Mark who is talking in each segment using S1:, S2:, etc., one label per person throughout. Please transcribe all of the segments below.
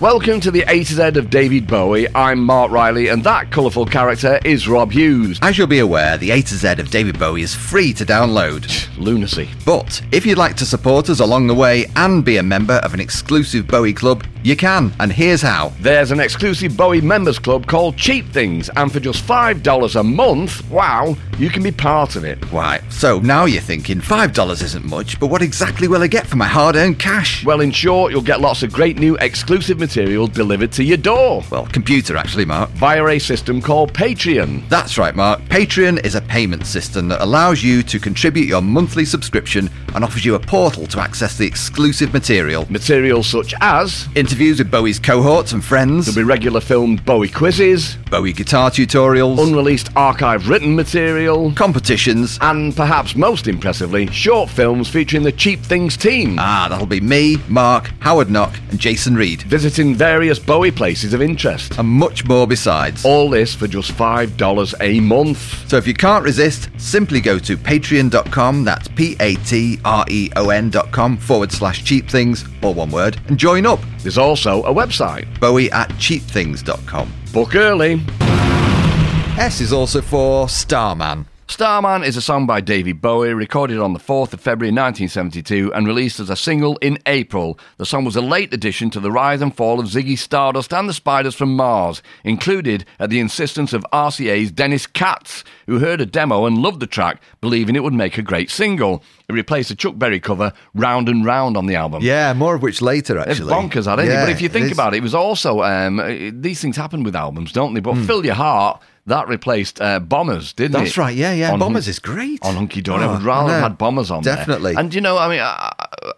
S1: Welcome to the A to Z of David Bowie. I'm Mark Riley, and that colourful character is Rob Hughes.
S2: As you'll be aware, the A to Z of David Bowie is free to download.
S1: Lunacy.
S2: But if you'd like to support us along the way and be a member of an exclusive Bowie club, you can, and here's how.
S1: There's an exclusive Bowie members club called Cheap Things, and for just $5 a month, wow, you can be part of it.
S2: Right, so now you're thinking $5 isn't much, but what exactly will I get for my hard earned cash?
S1: Well, in short, you'll get lots of great new exclusive material delivered to your door
S2: Well, computer actually, Mark.
S1: via a system called Patreon.
S2: That's right, Mark. Patreon is a payment system that allows you to contribute your monthly subscription and offers you a portal to access the exclusive material.
S1: Material such as
S2: Interviews with Bowie's cohorts and friends,
S1: there'll be regular filmed Bowie quizzes,
S2: Bowie guitar tutorials,
S1: unreleased archive written material,
S2: competitions.
S1: and perhaps most impressively, short films featuring the Cheap Things team.
S2: Ah, that'll be me, Mark, Howard Knock, and Jason Reed.
S1: Visiting various Bowie places of interest.
S2: And much more besides.
S1: All this for just $5 a month.
S2: So if you can't resist, simply go to patreon.com, that's P A T R E O N.com forward slash cheap things, or one word, and join up.
S1: There's also a website.
S2: Bowie at cheapthings.com.
S1: Book early.
S2: S is also for Starman.
S1: Starman is a song by David Bowie, recorded on the 4th of February 1972 and released as a single in April. The song was a late addition to the rise and fall of Ziggy Stardust and the Spiders from Mars, included at the insistence of RCA's Dennis Katz, who heard a demo and loved the track, believing it would make a great single. It replaced a Chuck Berry cover, Round and Round, on the album.
S2: Yeah, more of which later,
S1: It's
S2: actually.
S1: bonkers, that, isn't it?
S2: Yeah,
S1: But if you think
S2: is.
S1: about it, it was also um, uh, these things happen with albums, don't they? But
S2: Hmm.
S1: Fill Your Heart that replaced uh, Bombers, didn't it?
S2: That's right, yeah, yeah.
S1: On
S2: Bombers
S1: Hun-
S2: is great.
S1: on Hunky Dory. I
S2: Oh,
S1: would rather
S2: I
S1: have had Bombers on there.
S2: Definitely.
S1: And you know, I mean, uh,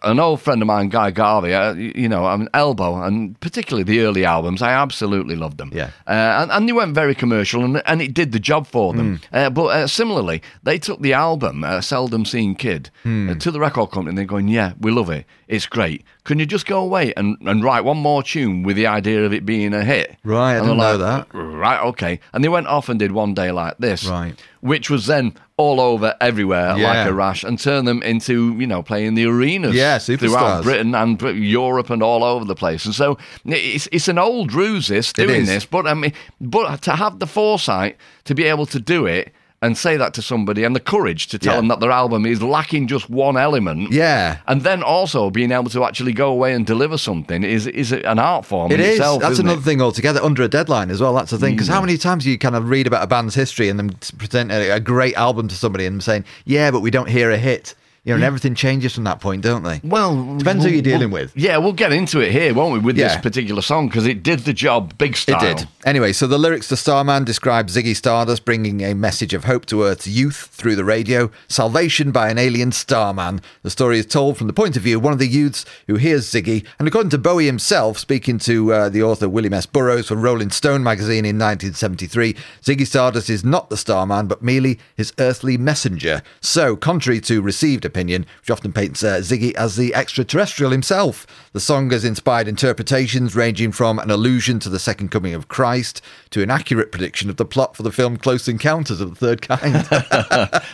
S1: an old friend of mine, Guy Garvey, uh, you know, I mean, Elbow, and particularly the early albums, I absolutely loved them.
S2: Yeah.
S1: Uh, and, and they went very commercial, and, and it did the job for them. Uh, but uh, similarly, they took the album, uh, Seldom Seen Kid, uh, to the record company, and they're going, yeah, we love it. It's great. Can you just go away and, and write one more tune with the idea of it being a hit?
S2: Right, I
S1: And
S2: didn't
S1: they're
S2: know
S1: that. Right, okay. And they went off and did One Day Like This.
S2: Right.
S1: Which was then all over everywhere
S2: Yeah.
S1: like a rash and turned them into, you know, playing the arenas
S2: Yeah,
S1: throughout. Britain and Europe and all over the place. And so it's, it's an old ruse, this, doing this. But, I mean, but to have the foresight to be able to do it and say that to somebody and the courage to tell
S2: Yeah.
S1: them that their album is lacking just one element.
S2: Yeah.
S1: And then also being able to actually go away and deliver something is is an art form
S2: It
S1: in
S2: is.
S1: itself.
S2: That's another
S1: it?
S2: thing altogether. Under a deadline as well. That's the thing. Because
S1: Mm.
S2: how many times do you kind of read about a band's history and then present a, a great album to somebody and saying, "Yeah, but we don't hear a hit." You know, and everything changes from that point, don't they?
S1: Well,
S2: Depends who
S1: we'll-
S2: you're dealing
S1: we'll-
S2: with.
S1: Yeah, we'll get into it here, won't we, with this particular song because it did the job, big style.
S2: It did. Anyway, so the lyrics to Starman describe Ziggy Stardust bringing a message of hope to Earth's youth through the radio, salvation by an alien starman. The story is told from the point of view of one of the youths who hears Ziggy, and according to Bowie himself, speaking to uh, the author William S. Burroughs for Rolling Stone magazine in 1973, Ziggy Stardust is not the starman, but merely his earthly messenger. So, contrary to received opinion, which often paints uh, Ziggy as the extraterrestrial himself. The song has inspired interpretations ranging from an allusion to the second coming of Christ to an accurate prediction of the plot for the film Close Encounters of the Third Kind.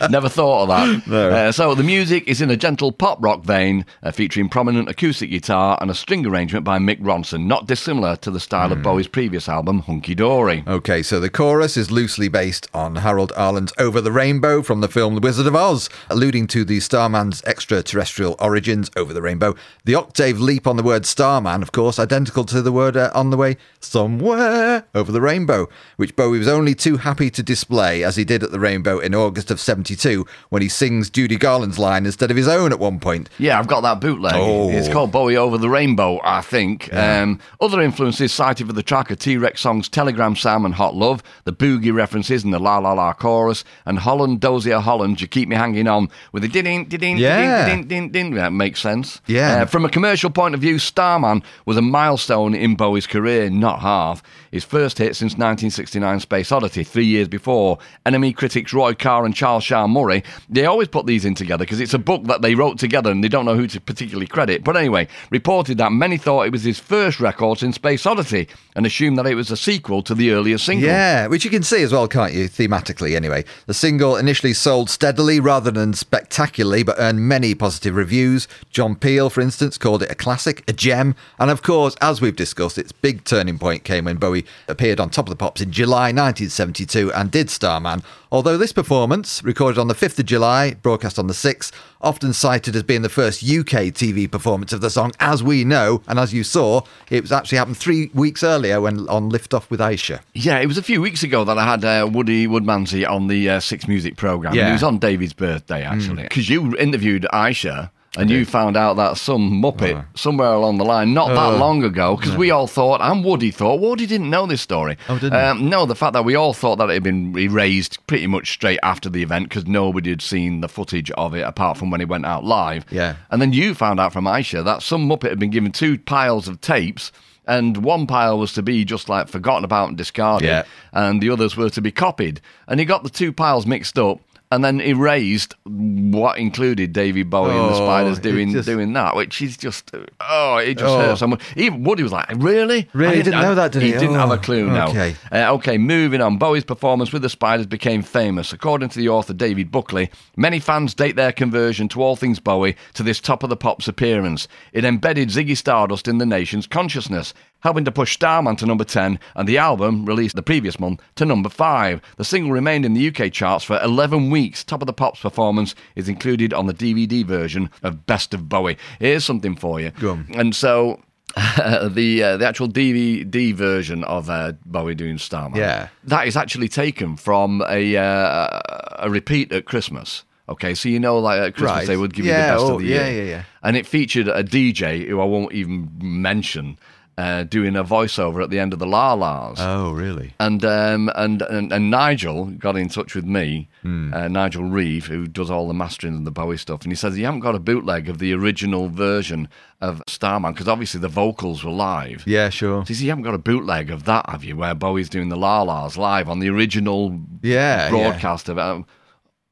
S1: Never thought of that. No. Uh, so the music is in a gentle pop rock vein, uh, featuring prominent acoustic guitar and a string arrangement by Mick Ronson, not dissimilar to the style mm. of hmm. Bowie's previous album, Hunky Dory.
S2: Okay, so the chorus is loosely based on Harold Arlen's Over the Rainbow from the film The Wizard of Oz, alluding to the Starman's extraterrestrial origins over the rainbow. The octave leap on the word Starman, of course, identical to the word uh, on the way somewhere over the rainbow, which Bowie was only too happy to display as he did at the rainbow in August of 72 when he sings Judy Garland's line instead of his own at one point.
S1: Yeah, I've got that bootleg. Oh. It's called Bowie Over the Rainbow, I think. Yeah. Um, other influences cited for the track are T Rex songs Telegram Sam and Hot Love, the boogie references and the La La La chorus, and Holland, Dozier Holland, You Keep Me Hanging On with a ding ding ding
S2: yeah.
S1: ding ding ding. That makes sense.
S2: Yeah.
S1: Uh, from a commercial point of view, Starman was a milestone in Bowie's career, not half. His first hit since 1969 Space Oddity, three years before. NME critics Roy Carr and Charles Shaar Murray, they always put these in together because it's a book that they wrote together and they don't know who to particularly credit. But anyway, reported that many thought it was his first record since Space Oddity and assumed that it was a sequel to the earlier single.
S2: Yeah, which you can see as well, can't you, thematically anyway. The single initially sold steadily rather than spectacularly, but earned many positive reviews. John Peel, for instance, called it a classic, a gem. And of course, as we've discussed, its big turning point came when Bowie appeared on Top of the Pops in July 1972 and did Starman. Although this performance, recorded on the 5th of July, broadcast on the 6th, often cited as being the first UK TV performance of the song, as we know, and as you saw, it was actually happened three weeks earlier when on Lift Off with Ayshea.
S1: Yeah, it was a few weeks ago that I had uh, Woody Woodmansey on the uh, Six Music programme. Yeah. It was on David's birthday, actually. Because mm. you interviewed Ayshea and you found out that some muppet oh. somewhere along the line, not that oh. long ago, because we all thought, and Woody thought, Woody didn't know this story.
S2: Oh, didn't um,
S1: No, the fact that we all thought that it had been erased pretty much straight after the event because nobody had seen the footage of it apart from when it went out live.
S2: Yeah.
S1: And then you found out from Ayshea that some muppet had been given two piles of tapes and one pile was to be just like forgotten about and discarded,
S2: yeah.
S1: and the others were to be copied. And he got the two piles mixed up, and then erased what included David Bowie oh, and the oh, Spiders doing just, doing that, which is just oh, it just oh. hurt someone. Even Woody was like, "Really?
S2: Really? Didn't, didn't know that, did he?
S1: He didn't
S2: oh,
S1: have a oh, clue. No.
S2: Okay.
S1: Uh, okay. Moving on. Bowie's performance with the Spiders became famous, according to the author David Buckley. Many fans date their conversion to all things Bowie to this top of the pops appearance. It embedded Ziggy Stardust in the nation's consciousness helping to push Starman to number 10 and the album, released the previous month, to number 5. The single remained in the UK charts for 11 weeks. Top of the Pops performance is included on the DVD version of Best of Bowie. Here's something for you.
S2: Go on.
S1: And so the uh, the actual DVD version of uh, Bowie doing Starman.
S2: Yeah,
S1: that is actually taken from a uh, a repeat at Christmas. Okay, so you know, like at Christmas right. they would give
S2: yeah,
S1: you the best
S2: oh,
S1: of the
S2: year.
S1: Yeah,
S2: yeah, yeah.
S1: And it featured a DJ who I won't even mention uh, doing a voiceover at the end of the La La's.
S2: Oh, really?
S1: And um, and, and, and Nigel got in touch with me, mm. uh, Nigel Reeve, who does all the mastering and the Bowie stuff, and he says he haven't got a bootleg of the original version of Starman because obviously the vocals were live.
S2: Yeah, sure.
S1: So he says you haven't got a bootleg of that, have you? Where Bowie's doing the La La's live on the original
S2: yeah,
S1: broadcast
S2: yeah.
S1: of it.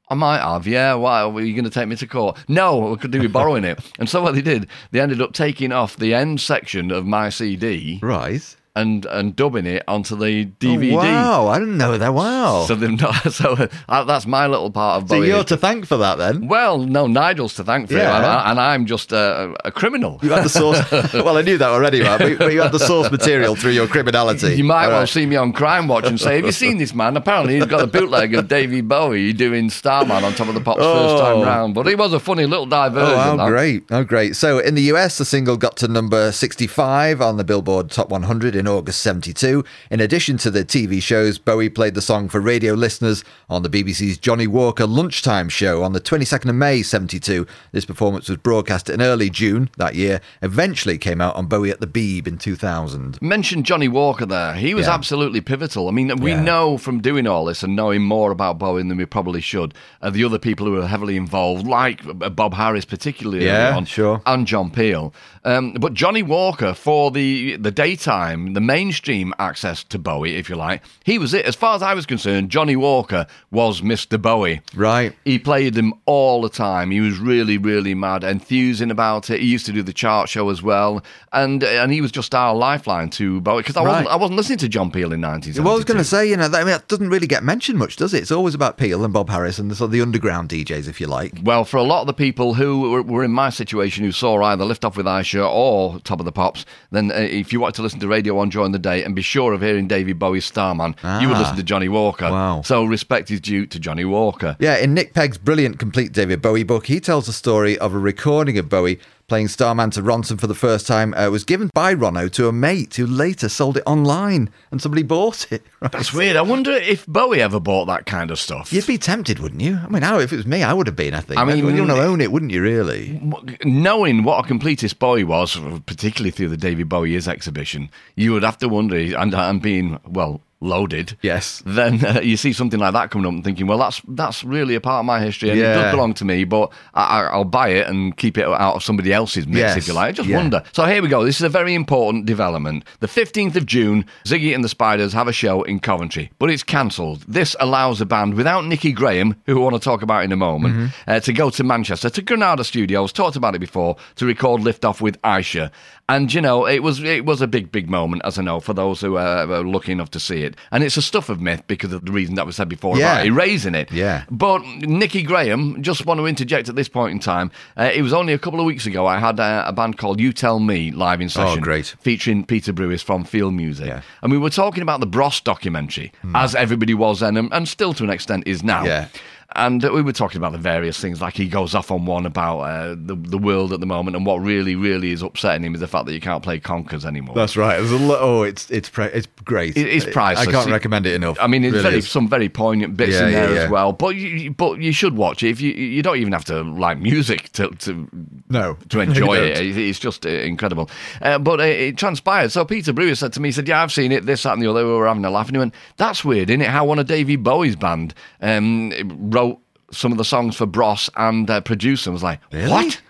S1: I might have, yeah. Why were you going to take me to court? No, we could do with borrowing it. And so what they did, they ended up taking off the end section of my CD.
S2: Right
S1: and and dubbing it onto the DVD. Oh,
S2: wow, I didn't know that. Wow.
S1: So they've not. So uh, that's my little part of.
S2: So you're to thank for that then.
S1: Well, no, Nigel's to thank for yeah. it, and, I, am just a, a, criminal.
S2: You had the source. well, I knew that already, man. But, you had the source material through your criminality.
S1: You might All well right. see me on Crime Watch and say, "Have you seen this man? Apparently, he's got a bootleg of David Bowie doing Starman on top of the pops oh. first time round." But he was a funny little diversion. Oh,
S2: that. great! Oh, great! So in the US, the single got to number 65 on the Billboard Top 100 in August 72. In addition to the TV shows, Bowie played the song for radio listeners on the BBC's Johnnie Walker Lunchtime Show on the 22nd of May 72. This performance was broadcast in early June that year, eventually came out on Bowie at the Beeb in 2000.
S1: Mentioned Johnnie Walker there. He was yeah. absolutely pivotal. I mean, we yeah. know from doing all this and knowing more about Bowie than we probably should, uh, the other people who were heavily involved, like uh, Bob Harris particularly,
S2: yeah,
S1: on,
S2: sure,
S1: and John Peel. Um, but Johnnie Walker for the the daytime, the mainstream access to Bowie, if you like. He was it. As far as I was concerned, Johnnie Walker was Mr. Bowie.
S2: Right.
S1: He played him all the time. He was really, really mad, enthusing about it. He used to do the chart show as well, and and he was just our lifeline to Bowie because I wasn't I wasn't listening to John Peel in 1972.
S2: Well, I was going to say, you know, that, I mean, that doesn't really get mentioned much, does it? It's always about Peel and Bob Harris and the, sort of the underground DJs, if you like.
S1: Well, for a lot of the people who were, were in my situation who saw either Lift Off with Or Top of the Pops, then uh, if you wanted to listen to Radio 1 during the day and be sure of hearing David Bowie's Starman, you would
S2: Ah.
S1: listen to Johnnie Walker.
S2: Wow.
S1: So respect is due to Johnnie Walker.
S2: Yeah, in Nick Pegg's brilliant complete David Bowie book, he tells the story of a recording of Bowie playing Starman to Ronson for the first time. Uh, was given by Ronno to a mate who later sold it online, and somebody bought it. Right.
S1: That's weird. I wonder if Bowie ever bought that kind of stuff.
S2: You'd be tempted, wouldn't you? I mean, how, if it was me, I would have been. I think.
S1: I mean,
S2: you'd want to own it, wouldn't you? Really?
S1: knowing what a completist Bowie was, particularly through the David Bowie Is exhibition, you would have to wonder, and, and being, well, loaded.
S2: Yes.
S1: Then uh, you see something like that coming up and thinking, well, that's that's really a part of my history and it
S2: Yeah.
S1: does belong to me, but I, I- I'll buy it and keep it out of somebody else's mix,
S2: Yes.
S1: if you like. I just
S2: Yeah.
S1: wonder. So here we go. This is a very important development. The 15th of June, Ziggy and the Spiders have a show in Coventry, but it's cancelled. This allows the band, without Nicky Graham, who we want to talk about in a moment,
S2: Mm-hmm.
S1: uh, to go to Manchester, to Granada Studios, talked about it before, to record Lift Off with Ayshea. And you know, it was it was a big, big moment, as I know, for those who uh, were lucky enough to see it. And it's a stuff of myth because of the reason that was said before
S2: Yeah.
S1: about erasing it.
S2: Yeah.
S1: But Nicky Graham, just want to interject at this point in time. Uh, it was only a couple of weeks ago I had uh, a band called You Tell Me live in session.
S2: Oh, great.
S1: Featuring Peter Brewis from Field Music.
S2: Yeah.
S1: And we were talking about the Bros documentary, as everybody was then, and, and still to an extent is now.
S2: Yeah.
S1: And we were talking about the various things, like he goes off on one about uh, the the world at the moment, and what really, really is upsetting him is the fact that you can't play Conkers anymore.
S2: That's right. Lo- oh, it's it's pre- it's great.
S1: It- it's priceless.
S2: I can't recommend it enough.
S1: I mean, it's
S2: Really
S1: very some very poignant bits
S2: Yeah,
S1: in there
S2: yeah, yeah.
S1: as well. But you, but you should watch it if you you don't even have to like music to to
S2: No,
S1: to enjoy it. It- It's just uh, incredible. Uh, but uh, it transpired. So Peter Brewer said to me, he said, "Yeah, I've seen it. This, that, and the other." We were having a laugh, and he went, "That's weird, isn't it? How one of Davy Bowie's band um, wrote some of the songs for Bros and uh, produced them." I was like,
S2: Really?
S1: "What?"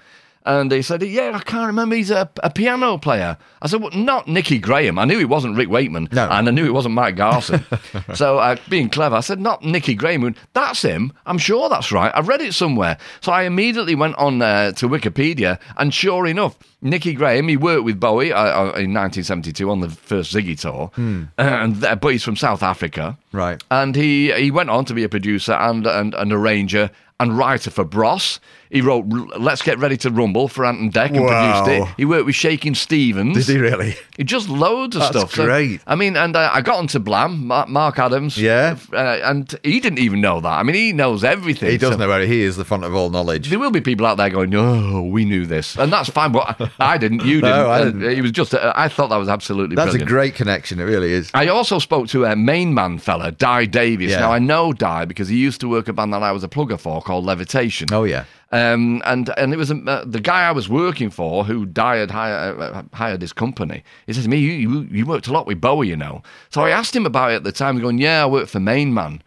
S1: And he said, "Yeah, I can't remember. He's a, a piano player." I said, well, "Not Nicky Graham. I knew he wasn't Rick Wakeman,
S2: No.
S1: and I knew it wasn't Mike Garson." so, uh, being clever, I said, "Not Nicky Graham." Went, That's him. I'm sure that's right. I read it somewhere. So I immediately went on uh, to Wikipedia, and sure enough, Nicky Graham. He worked with Bowie uh, uh, in 1972 on the first Ziggy tour, and uh, but he's from South Africa.
S2: Right.
S1: And he he went on to be a producer and and an arranger and writer for Bros. He wrote "Let's Get Ready to Rumble" for Ant and Dec and
S2: Wow.
S1: produced it. He worked with Shakin' Stevens.
S2: Did he really?
S1: He just loads of
S2: That's
S1: stuff. So,
S2: great.
S1: I mean, and uh, I got onto Blam, Mark, Mark Adams.
S2: Yeah.
S1: uh, and he didn't even know that. I mean, he knows everything.
S2: He does
S1: so-
S2: know where he is the font of all knowledge.
S1: There will be people out there going, "Oh, we knew this," and that's fine. But I didn't. You didn't.
S2: No, I didn't.
S1: It was just. Uh, I thought that was absolutely.
S2: That's
S1: brilliant.
S2: a great connection. It really is.
S1: I also spoke to a main man fella, Di Davies.
S2: Yeah.
S1: Now I know Di because he used to work a band that I was a plugger for called Levitation.
S2: Oh yeah.
S1: Um, and and it was uh, the guy I was working for who had hired, uh, hired his company. He said to me, you, you, "You worked a lot with Bowie, you know." So I asked him about it at the time. Going, "Yeah, I worked for Main Man."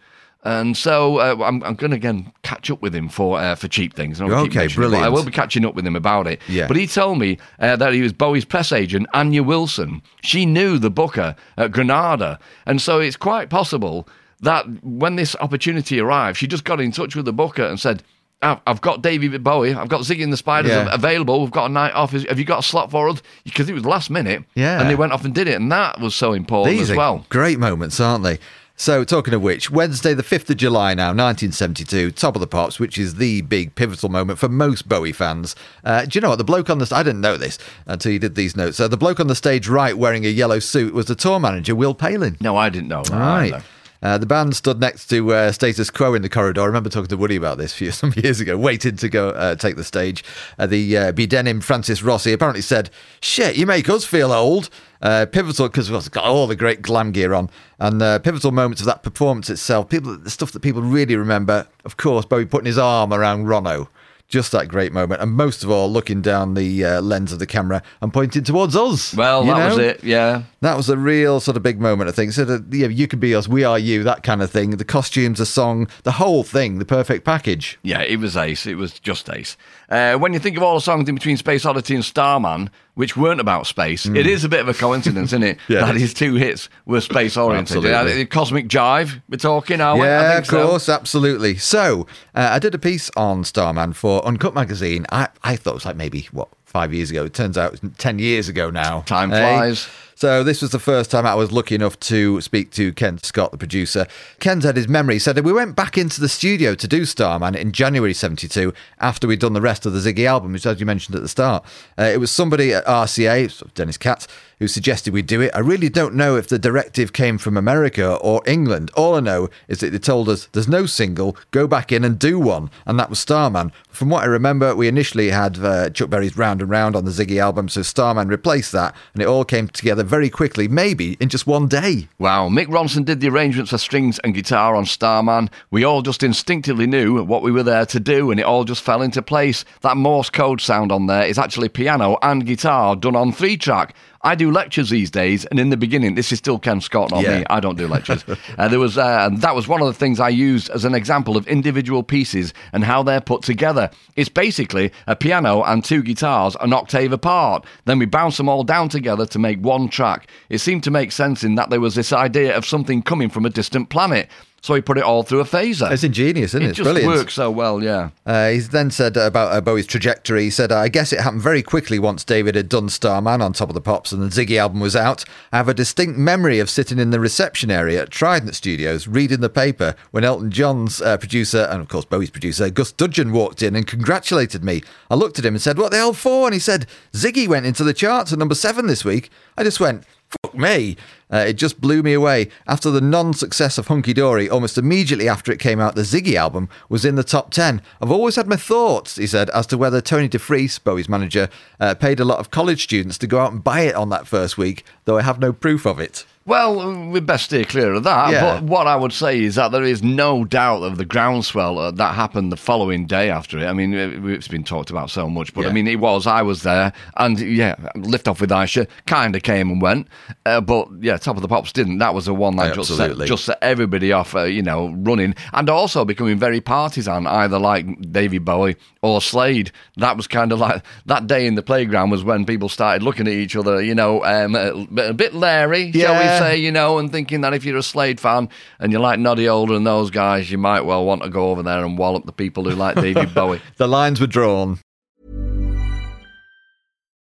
S1: And so uh, I'm, I'm going to again catch up with him for uh, for cheap things.
S2: Okay,
S1: it, but I will be catching up with him about it.
S2: Yeah.
S1: But he told me uh, that he was Bowie's press agent, Anya Wilson. She knew the booker at Granada, and so it's quite possible that when this opportunity arrived, she just got in touch with the booker and said. I've I've got David Bowie. I've got Ziggy and the Spiders
S2: Yeah.
S1: available. We've got a night off. Have you got a slot for us? Because it was last minute.
S2: Yeah.
S1: And they went off and did it. And that was so important
S2: These
S1: as
S2: are
S1: well.
S2: great moments, aren't they? So, talking of which, Wednesday, the 5th of July now, 1972, Top of the Pops, which is the big pivotal moment for most Bowie fans. Uh, do you know what? The bloke on the I didn't know this until you did these notes. Uh, the bloke on the stage right wearing a yellow suit was the tour manager, Will Palin.
S1: No, I didn't know. that
S2: Right. Uh, the band stood next to uh, Status Quo in the corridor. I remember talking to Woody about this few, some years ago, waiting to go uh, take the stage. Uh, the uh, Denim Francis Rossi apparently said, Shit, you make us feel old. Uh, pivotal, because we've got all the great glam gear on. And pivotal moments of that performance itself, people, the stuff that people really remember, of course, Bowie putting his arm around Ronno. Just that great moment. And most of all, looking down the uh, lens of the camera and pointing towards us.
S1: Well, that was it. Yeah.
S2: That was a real sort of big moment, I think. So, that, yeah, you could be us, we are you, that kind of thing. The costumes, the song, the whole thing, the perfect package.
S1: Yeah, it was ace. It was just ace. Uh, when you think of all the songs in between Space Oddity and Starman, which weren't about space. It is a bit of a coincidence, isn't it?
S2: Hmm. Yeah,
S1: that
S2: it is.
S1: his two hits were space oriented.
S2: Absolutely.
S1: Cosmic Jive, we're talking, are we?
S2: Yeah, of
S1: so.
S2: course, absolutely. So, uh, I did a piece on Starman for Uncut Magazine. I, I thought it was like maybe, what, five years ago. It turns out it's 10 years ago now.
S1: Time
S2: eh? So, this was the first time I was lucky enough to speak to Ken Scott, the producer. Ken had his memory He said we went back into the studio to do Starman in January 72 after we'd done the rest of the Ziggy album, which, as you mentioned at the start, uh, it was somebody at RCA, Dennis Katz, who suggested we do it. I really don't know if the directive came from America or England. All I know is that they told us there's no single, go back in and do one. And that was Starman. From what I remember, we initially had uh, Chuck Berry's Round and Round on the Ziggy album, so Starman replaced that, and it all came together very quickly, maybe in just one day.
S1: Wow, Mick Ronson did the arrangements for strings and guitar on Starman. We all just instinctively knew what we were there to do, and it all just fell into place. That Morse code sound on there is actually piano and guitar done on three track. I do lectures these days, and in the beginning, this is still Ken Scott, not
S2: Yeah.
S1: me. I don't do lectures. uh, there was uh, that was one of the things I used as an example of individual pieces and how they're put together. It's basically a piano and two guitars an octave apart. Then we bounce them all down together to make one track. It seemed to make sense in that there was this idea of something coming from a distant planet. So he put it all through a phaser.
S2: It's ingenious, isn't it?
S1: it just
S2: brilliant.
S1: works so well, yeah.
S2: Uh, he then said about uh, Bowie's trajectory. He said, I guess it happened very quickly once David had done Starman on Top of the Pops and the Ziggy album was out. I have a distinct memory of sitting in the reception area at Trident Studios reading the paper when Elton John's uh, producer, and of course Bowie's producer, Gus Dudgeon, walked in and congratulated me. I looked at him and said, What the hell for? And he said, Ziggy went into the charts at number seven this week. I just went, Fuck me. Uh, it just blew me away. After the non success of Hunky Dory, almost immediately after it came out, the Ziggy album was in the top 10. I've always had my thoughts, he said, as to whether Tony DeFries, Bowie's manager, uh, paid a lot of college students to go out and buy it on that first week, though I have no proof of it.
S1: Well, we'd best steer clear of that.
S2: Yeah.
S1: But what I would say is that there is no doubt of the groundswell uh, that happened the following day after it. I mean, it- it's been talked about so much, but I mean, it was. I was there, and yeah, lift off with Ayshea kind of came and went, uh, but yeah, Top of the Pops didn't. That was the one that just set, just set everybody off, uh, you know, running, and also becoming very partisan, either like Davy Bowie or Slade. That was kind of like that day in the playground was when people started looking at each other, you know, um, a, a bit leery, shall we
S2: Yeah.
S1: Say, you know, and thinking that if you're a Slade fan and you like Noddy Holder and those guys, you might well want to go over there and wallop the people who like David Bowie.
S2: The lines were drawn.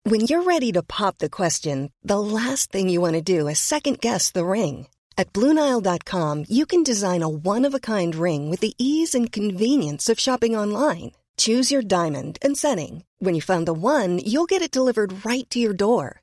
S3: When you're ready to pop the question, the last thing you want to do is second guess the ring. At Bluenile.com, you can design a one of a kind ring with the ease and convenience of shopping online. Choose your diamond and setting. When you find the one, you'll get it delivered right to your door.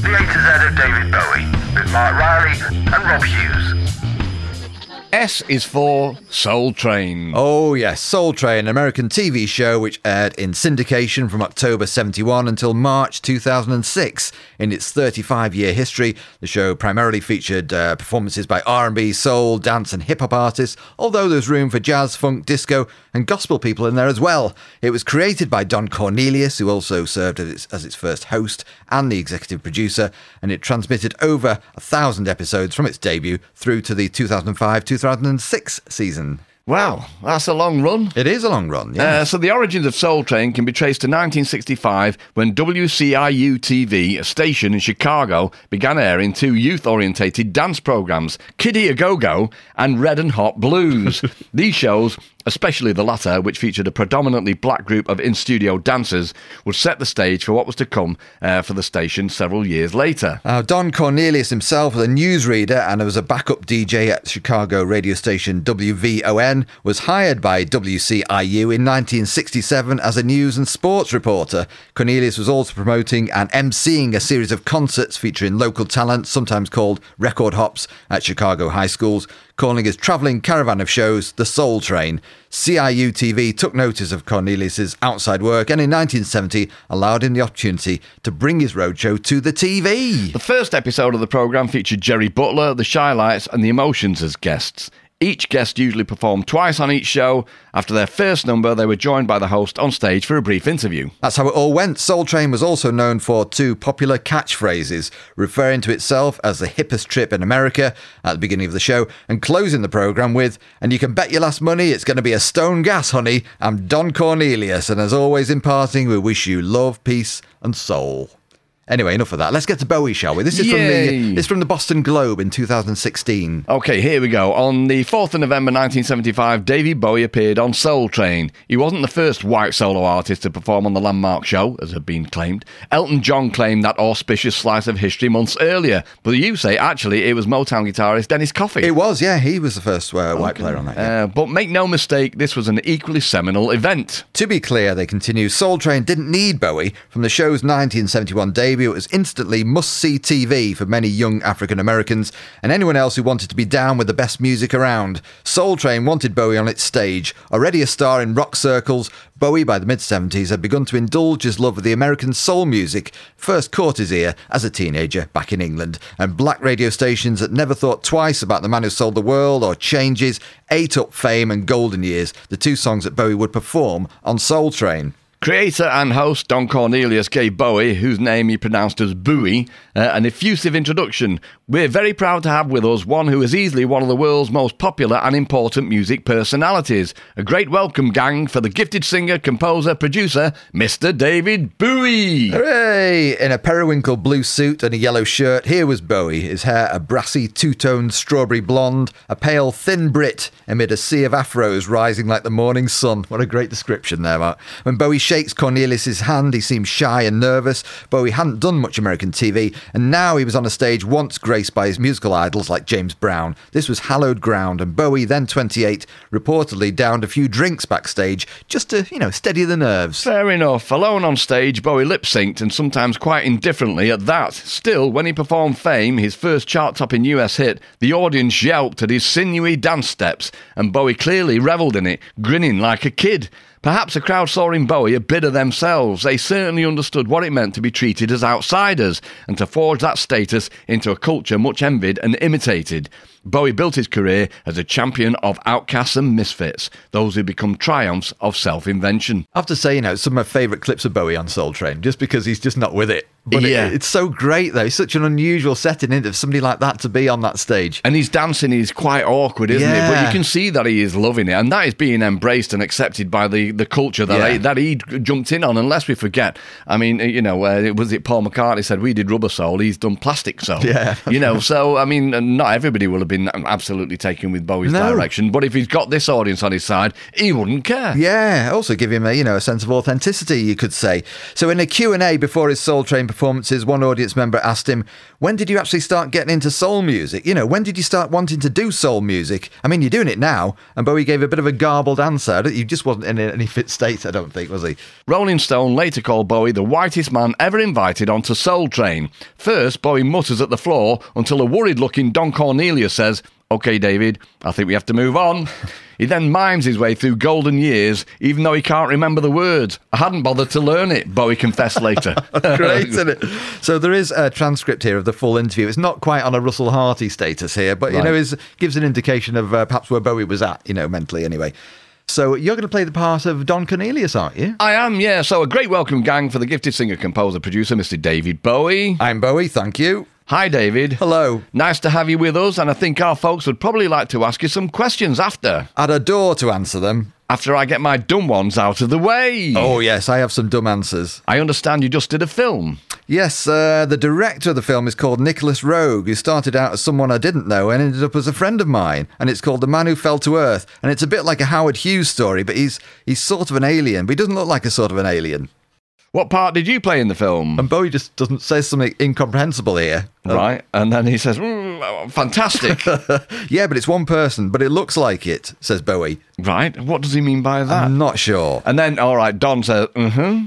S4: The A to Z of David Bowie with Mark Riley and Rob Hughes.
S1: S is for Soul Train.
S2: Oh, yes, Soul Train, an American TV show which aired in syndication from October 71 until March 2006. In its 35 year history, the show primarily featured uh, performances by R&B, soul, dance and hip hop artists, although there's room for jazz, funk, disco and gospel people in there as well. It was created by Don Cornelius, who also served as its, as its first host and the executive producer, and it transmitted over a thousand episodes from its debut through to the 2005 2006 2006 season.
S1: Wow, that's a long run.
S2: It is a long run, yeah.
S1: Uh, so the origins of Soul Train can be traced to 1965 when WCIU TV, a station in Chicago, began airing two youth-orientated dance programs, Kiddie A Go Go and Red and Hot Blues. These shows especially the latter, which featured a predominantly black group of in studio dancers, would set the stage for what was to come uh, for the station several years later.
S2: Uh, Don Cornelius himself, was a newsreader and was a backup DJ at Chicago radio station WVON, was hired by WCIU in 1967 as a news and sports reporter. Cornelius was also promoting and emceeing a series of concerts featuring local talent, sometimes called record hops, at Chicago high schools calling his travelling caravan of shows the Soul Train. CIU TV took notice of Cornelius's outside work and in 1970 allowed him the opportunity to bring his roadshow to the TV.
S1: The first episode of the programme featured Jerry Butler, the Chi-Lites, and the Emotions as guests. Each guest usually performed twice on each show. After their first number, they were joined by the host on stage for a brief interview.
S2: That's how it all went. Soul Train was also known for two popular catchphrases, referring to itself as the hippest trip in America at the beginning of the show, and closing the programme with, and you can bet your last money it's going to be a stone gas, honey. I'm Don Cornelius, and as always in parting, we wish you love, peace, and soul. Anyway, enough of that. Let's get to Bowie, shall we? This is from the this from the Boston Globe in 2016.
S1: Okay, here we go. On the 4th of November 1975, David Bowie appeared on Soul Train. He wasn't the first white solo artist to perform on the landmark show, as had been claimed. Elton John claimed that auspicious slice of history months earlier, but you say actually it was Motown guitarist Dennis Coffey.
S2: It was, yeah. He was the first uh, white okay. player on that. Yeah.
S1: Uh, but make no mistake, this was an equally seminal event.
S2: To be clear, they continue. Soul Train didn't need Bowie from the show's 1971 debut debut, it was instantly must see TV for many young African Americans and anyone else who wanted to be down with the best music around. Soul Train wanted Bowie on its stage. Already a star in rock circles, Bowie by the mid 70s had begun to indulge his love of the American soul music, first caught his ear as a teenager back in England, and black radio stations that never thought twice about the man who sold the world or changes ate up fame and golden years, the two songs that Bowie would perform on Soul Train.
S1: Creator and host Don Cornelius gave Bowie, whose name he pronounced as Bowie, uh, an effusive introduction. We're very proud to have with us one who is easily one of the world's most popular and important music personalities. A great welcome, gang, for the gifted singer, composer, producer, Mr. David Bowie.
S2: Hooray! In a periwinkle blue suit and a yellow shirt, here was Bowie, his hair a brassy two-toned strawberry blonde, a pale, thin Brit amid a sea of afros rising like the morning sun. What a great description there, Mark. When Bowie shakes Cornelius's hand. He seems shy and nervous. Bowie hadn't done much American TV, and now he was on a stage once graced by his musical idols like James Brown. This was hallowed ground, and Bowie, then 28, reportedly downed a few drinks backstage just to, you know, steady the nerves.
S1: Fair enough. Alone on stage, Bowie lip synced and sometimes quite indifferently at that. Still, when he performed Fame, his first chart topping US hit, the audience yelped at his sinewy dance steps, and Bowie clearly revelled in it, grinning like a kid. Perhaps the crowd saw in Bowie a bit of themselves. They certainly understood what it meant to be treated as outsiders and to forge that status into a culture much envied and imitated. Bowie built his career as a champion of outcasts and misfits, those who become triumphs of self invention.
S2: I have to say, you know, some of my favourite clips of Bowie on Soul Train, just because he's just not with it. But yeah. It, it's so great, though. It's such an unusual setting, is somebody like that to be on that stage.
S1: And his dancing is quite awkward, isn't yeah. it? But you can see that he is loving it. And that is being embraced and accepted by the, the culture that, yeah. he, that he jumped in on. Unless we forget, I mean, you know, uh, was it Paul McCartney said, We did rubber soul, he's done plastic soul.
S2: Yeah.
S1: You know, so, I mean, not everybody will have been absolutely taken with Bowie's no. direction. But if he's got this audience on his side, he wouldn't care.
S2: Yeah. Also give him a, you know, a sense of authenticity, you could say. So in a Q&A before his Soul Train performances, one audience member asked him, When did you actually start getting into soul music? You know, when did you start wanting to do soul music? I mean, you're doing it now. And Bowie gave a bit of a garbled answer. He just wasn't in any fit state, I don't think, was he?
S1: Rolling Stone later called Bowie the whitest man ever invited onto Soul Train. First, Bowie mutters at the floor until a worried looking Don Cornelius says, OK, David, I think we have to move on. He then mimes his way through golden years, even though he can't remember the words. I hadn't bothered to learn it, Bowie confessed later.
S2: Great, isn't it? So there is a transcript here of the full interview. It's not quite on a Russell Harty status here, but, you right. know, it gives an indication of uh, perhaps where Bowie was at, you know, mentally anyway. So you're going to play the part of Don Cornelius, aren't you?
S1: I am, yeah. So a great welcome, gang, for the gifted singer, composer, producer, Mr. David Bowie.
S2: I'm Bowie, thank you.
S1: Hi, David.
S2: Hello.
S1: Nice to have you with us, and I think our folks would probably like to ask you some questions after.
S2: I'd adore to answer them.
S1: After I get my dumb ones out of the way.
S2: Oh, yes, I have some dumb answers.
S1: I understand you just did a film.
S2: Yes, uh, the director of the film is called Nicolas Roeg, who started out as someone I didn't know and ended up as a friend of mine. And it's called The Man Who Fell to Earth. And it's a bit like a Howard Hughes story, but he's he's sort of an alien, but he doesn't look like a sort of an alien.
S1: What part did you play in the film?
S2: And Bowie just doesn't say something incomprehensible here.
S1: right, and then he says, "Mm, fantastic.
S2: Yeah, but it's one person, but it looks like it, says Bowie.
S1: right, what does he mean by that?
S2: I'm not sure.
S1: And then, all right, Don says, mm hmm.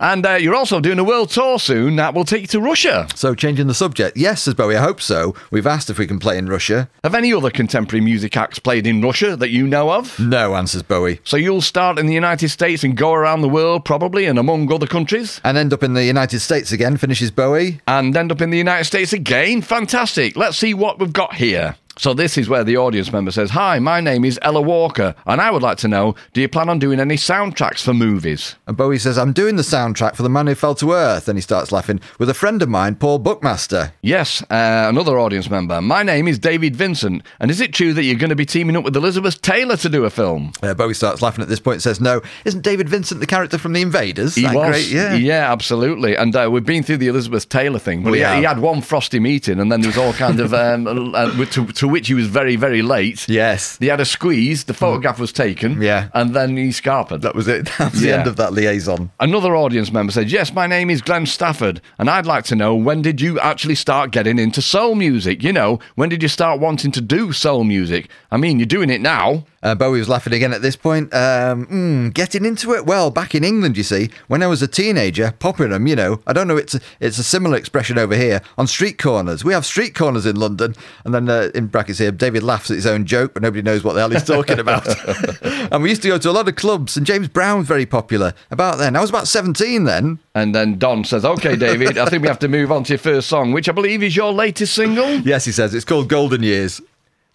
S1: And uh, you're also doing a world tour soon that will take you to Russia.
S2: So, changing the subject. Yes, says Bowie, I hope so. We've asked if we can play in Russia.
S1: Have any other contemporary music acts played in Russia that you know of?
S2: No, answers Bowie.
S1: So you'll start in the United States and go around the world, probably, and among other countries,
S2: And end up in the United States again, finishes Bowie.
S1: and end up in the United States again. Fantastic. Let's see what we've got here. So this is where the audience member says, "Hi, my name is Ella Walker, and I would like to know: Do you plan on doing any soundtracks for movies?"
S2: And Bowie says, I'm doing the soundtrack for The Man Who Fell to Earth. And he starts laughing with a friend of mine, Paul Buckmaster.
S1: Yes, uh, another audience member. My name is David Vincent, and is it true that you're going to be teaming up with Elizabeth Taylor to do a film?
S2: Uh, Bowie starts laughing at this point and says, No, isn't David Vincent the character from The Invaders?
S1: He
S2: That
S1: was,
S2: great? Yeah.
S1: absolutely. And uh, we've been through the Elizabeth Taylor thing, but he,
S2: have.
S1: he had one frosty meeting, and then there was all kind of um, uh, to, to which he was very, very late.
S2: Yes.
S1: They had a squeeze. The photograph was taken.
S2: Yeah.
S1: and then he scarpered.
S2: That was it. That was the
S1: Yeah.
S2: end of that liaison.
S1: Another audience member said, Yes, my name is Glenn Stafford, and I'd like to know when did you actually start getting into soul music? You know, when did you start wanting to do soul music? I mean, you're doing it now.
S2: Uh, Bowie was laughing again at this point. Um, mm, getting into it? Well, back in England, you see, when I was a teenager, popping them, you know. I don't know, it's a, it's a similar expression over here on street corners. We have street corners in London. And then uh, in brackets here, David laughs at his own joke, but nobody knows what the hell he's talking about. and we used to go to a lot of clubs, and James Brown was very popular about then. I was about 17 then.
S1: And then Don says, Okay, David, I think we have to move on to your first song, which I believe is your latest single.
S2: Yes, he says, it's called Golden Years.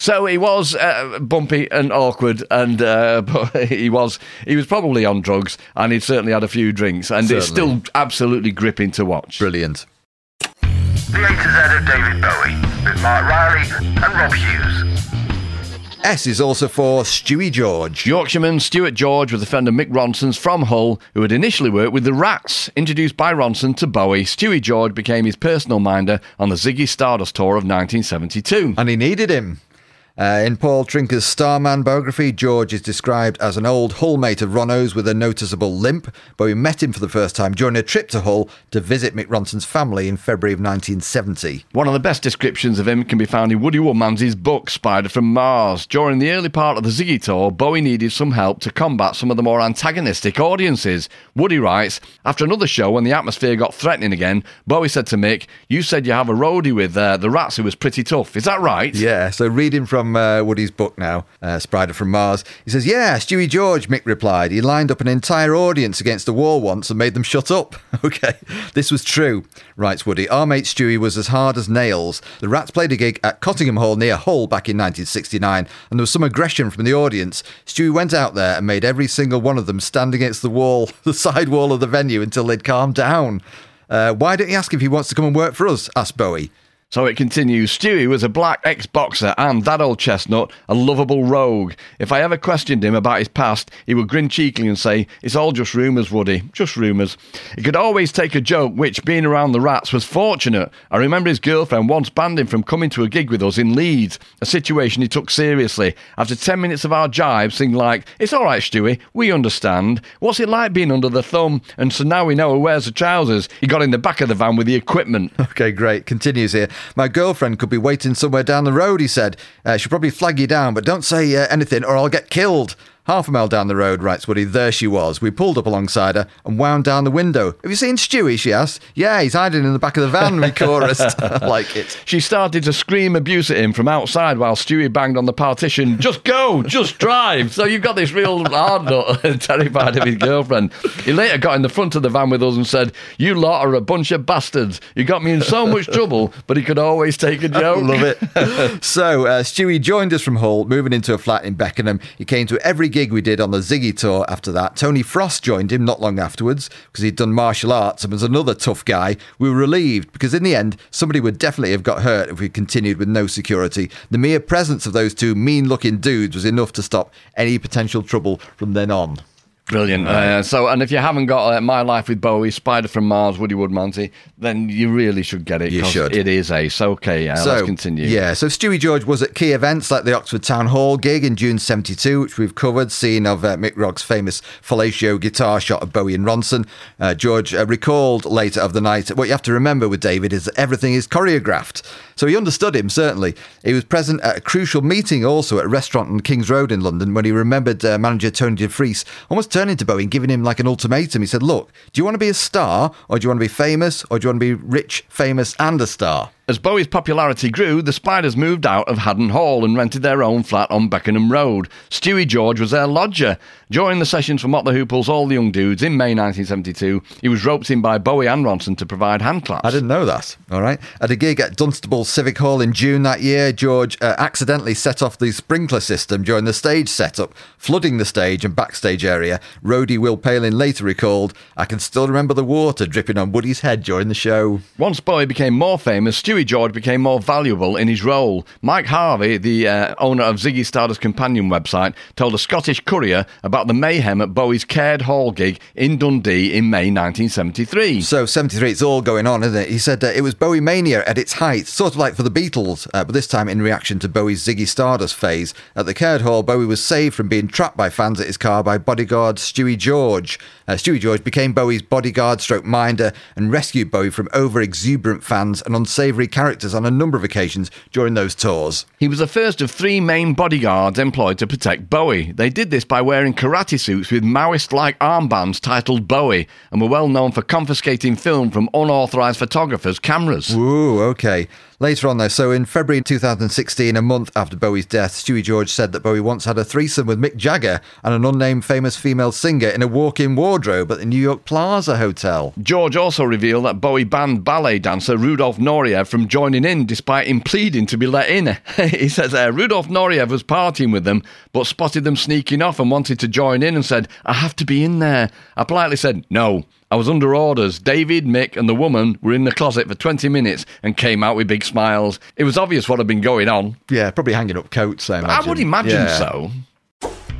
S1: So he was uh, bumpy and awkward, and uh, but he was he was probably on drugs, and he'd certainly had a few drinks, and it's still absolutely gripping to watch.
S2: Brilliant.
S4: The A to Z of David Bowie with Mark Riley and Rob Hughes.
S2: S is also for Stewie George.
S1: Yorkshireman Stuart George was a friend of Mick Ronson's from Hull, who had initially worked with the Rats. Introduced by Ronson to Bowie, Stewie George became his personal minder on the Ziggy Stardust tour of 1972.
S2: and he needed him. Uh, in Paul Trynka's Starman biography, George is described as an old Hull mate of Ronno's with a noticeable limp, but we met him for the first time during a trip to Hull to visit Mick Ronson's family in February of 1970.
S1: One of the best descriptions of him can be found in Woody Woodmansey's book Spider from Mars. During the early part of the Ziggy tour, Bowie needed some help to combat some of the more antagonistic audiences. Woody writes, After another show, when the atmosphere got threatening again, Bowie said to Mick, You said you have a roadie with uh, the Rats who was pretty tough. Is that right?
S2: Yeah, so reading from uh, Woody's book now, uh, Spider from Mars, he says, Yeah, Stewie George, Mick replied. He lined up an entire audience against the wall once and made them shut up. okay, this was true, writes Woody. Our mate Stewie was as hard as nails. The Rats played a gig at Cottingham Hall near Hull back in 1969, and there was some aggression from the audience. Stewie went out there and made every single one of them stand against the wall, the side wall of the venue, until they'd calmed down. Uh, why don't you ask if he wants to come and work for us? asked Bowie.
S1: So it continues. Stewie was a black ex boxer and that old chestnut, a lovable rogue. If I ever questioned him about his past, he would grin cheekily and say, It's all just rumours, Woody, just rumours. He could always take a joke, which, being around the rats, was fortunate. I remember his girlfriend once banned him from coming to a gig with us in Leeds, a situation he took seriously. After 10 minutes of our jibe, sing like, It's all right, Stewie, we understand. What's it like being under the thumb? And so now we know who wears the trousers. He got in the back of the van with the equipment.
S2: Okay, great. Continues here. My girlfriend could be waiting somewhere down the road, he said. Uh, she'll probably flag you down, but don't say uh, anything or I'll get killed. Half a mile down the road, writes Woody, there she was. We pulled up alongside her and wound down the window. Have you seen Stewie? She asked. Yeah, he's hiding in the back of the van, we chorused. Like it.
S1: She started to scream abuse at him from outside while Stewie banged on the partition. Just go, just drive. So you've got this real hard nut, terrified of his girlfriend. He later got in the front of the van with us and said, You lot are a bunch of bastards. You got me in so much trouble, but he could always take a joke.
S2: Love it. so, uh, Stewie joined us from Hull, moving into a flat in Beckenham. He came to every gig we did on the Ziggy tour after that, Tony Frost joined him not long afterwards because he'd done martial arts and was another tough guy. We were relieved because in the end, somebody would definitely have got hurt if we continued with no security. The mere presence of those two mean looking dudes was enough to stop any potential trouble from then on.
S1: Brilliant. Uh, so, and if you haven't got uh, My Life with Bowie, Spider from Mars, Woody Woodmansey, then you really should get it.
S2: You should.
S1: It is ace. Okay, yeah, let's continue.
S2: Yeah, so Stewie George was at key events like the Oxford Town Hall gig in June 72, which we've covered, scene of uh, Mick Rock's famous fellatio guitar shot of Bowie and Ronson. Uh, George uh, recalled later of the night, what you have to remember with David is that everything is choreographed. So he understood him, certainly. He was present at a crucial meeting also at a restaurant on King's Road in London when he remembered uh, manager Tony DeFries almost turning to Bowie and giving him like an ultimatum. He said, Look, do you want to be a star or do you want to be famous or do you want to be rich, famous, and a star?
S1: As Bowie's popularity grew, the Spiders moved out of Haddon Hall and rented their own flat on Beckenham Road. Stewie George was their lodger. During the sessions for the Hooples, All the Young Dudes in May 1972, he was roped in by Bowie and Ronson to provide hand claps.
S2: I didn't know that. All right. At a gig at Dunstable Civic Hall in June that year, George uh, accidentally set off the sprinkler system during the stage setup, flooding the stage and backstage area. Roadie Will Palin later recalled, I can still remember the water dripping on Woody's head during the show.
S1: Once Bowie became more famous, Stewie George became more valuable in his role. Mike Harvey, the uh, owner of Ziggy Stardust companion website, told a Scottish courier about the mayhem at Bowie's Caird Hall gig in Dundee in May 1973.
S2: So 73, it's all going on, isn't it? He said uh, it was Bowie mania at its height, sort of like for the Beatles, uh, but this time in reaction to Bowie's Ziggy Stardust phase. At the Caird Hall, Bowie was saved from being trapped by fans at his car by bodyguard Stewie George. Uh, Stewie George became Bowie's bodyguard stroke minder and rescued Bowie from over exuberant fans and characters on a number of occasions during those tours.
S1: He was the first of three main bodyguards employed to protect Bowie. They did this by wearing karate suits with Maoist like armbands titled Bowie and were well known for confiscating film from unauthorised photographers' cameras.
S2: Ooh, okay. Later on, though, so in February 2016, a month after Bowie's death, Stewie George said that Bowie once had a threesome with Mick Jagger and an unnamed famous female singer in a walk in wardrobe at the New York Plaza Hotel.
S1: George also revealed that Bowie banned ballet dancer Rudolf Nureyev from joining in despite him pleading to be let in. he says uh, Rudolf Nureyev was partying with them but spotted them sneaking off and wanted to join in and said, I have to be in there. I politely said, No. I was under orders. David, Mick, and the woman were in the closet for 20 minutes and came out with big smiles. It was obvious what had been going on.
S2: Yeah, probably hanging up coats, I
S1: I would imagine
S2: Yeah.
S1: so.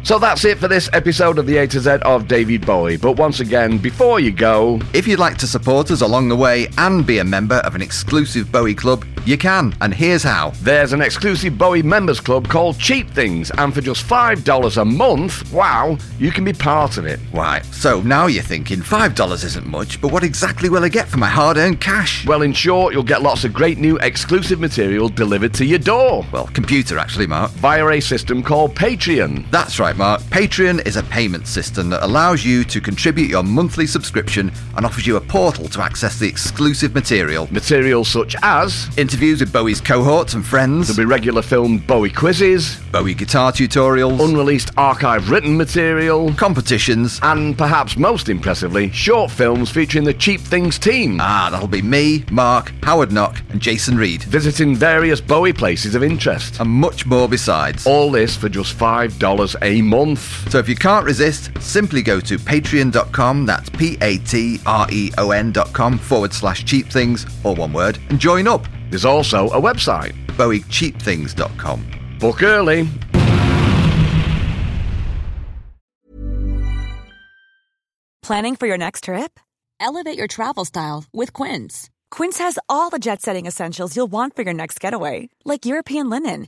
S1: So that's it for this episode of the A to Z of David Bowie. But once again, before you go,
S2: If you'd like to support us along the way and be a member of an exclusive Bowie club, you can, and here's how.
S1: There's an exclusive Bowie members club called Cheap Things, and for just $5 a month, wow, you can be part of it.
S2: Right, so now you're thinking $5 isn't much, but what exactly will I get for my hard earned cash?
S1: Well, in short, you'll get lots of great new exclusive material delivered to your door
S2: Well, computer actually, Mark.
S1: via a system called Patreon.
S2: That's right, Mark. Patreon is a payment system that allows you to contribute your monthly subscription and offers you a portal to access the exclusive material.
S1: Material such as
S2: Interviews with Bowie's cohorts and friends,
S1: there'll be regular film Bowie quizzes,
S2: Bowie guitar tutorials,
S1: unreleased archive written material,
S2: competitions.
S1: and perhaps most impressively, short films featuring the Cheap Things team.
S2: Ah, that'll be me, Mark, Howard Knock, and Jason Reed,
S1: visiting various Bowie places of interest.
S2: and much more besides.
S1: All this for just $5 a month.
S2: So if you can't resist, simply go to patreon.com, that's P A T R E O N.com forward slash cheap things, all one word, and join up.
S1: There's also a website.
S2: BowieCheapThings.com.
S1: Book early.
S5: Planning for your next trip? Elevate your travel style with Quince. Quince has all the jet setting essentials you'll want for your next getaway, like European linen,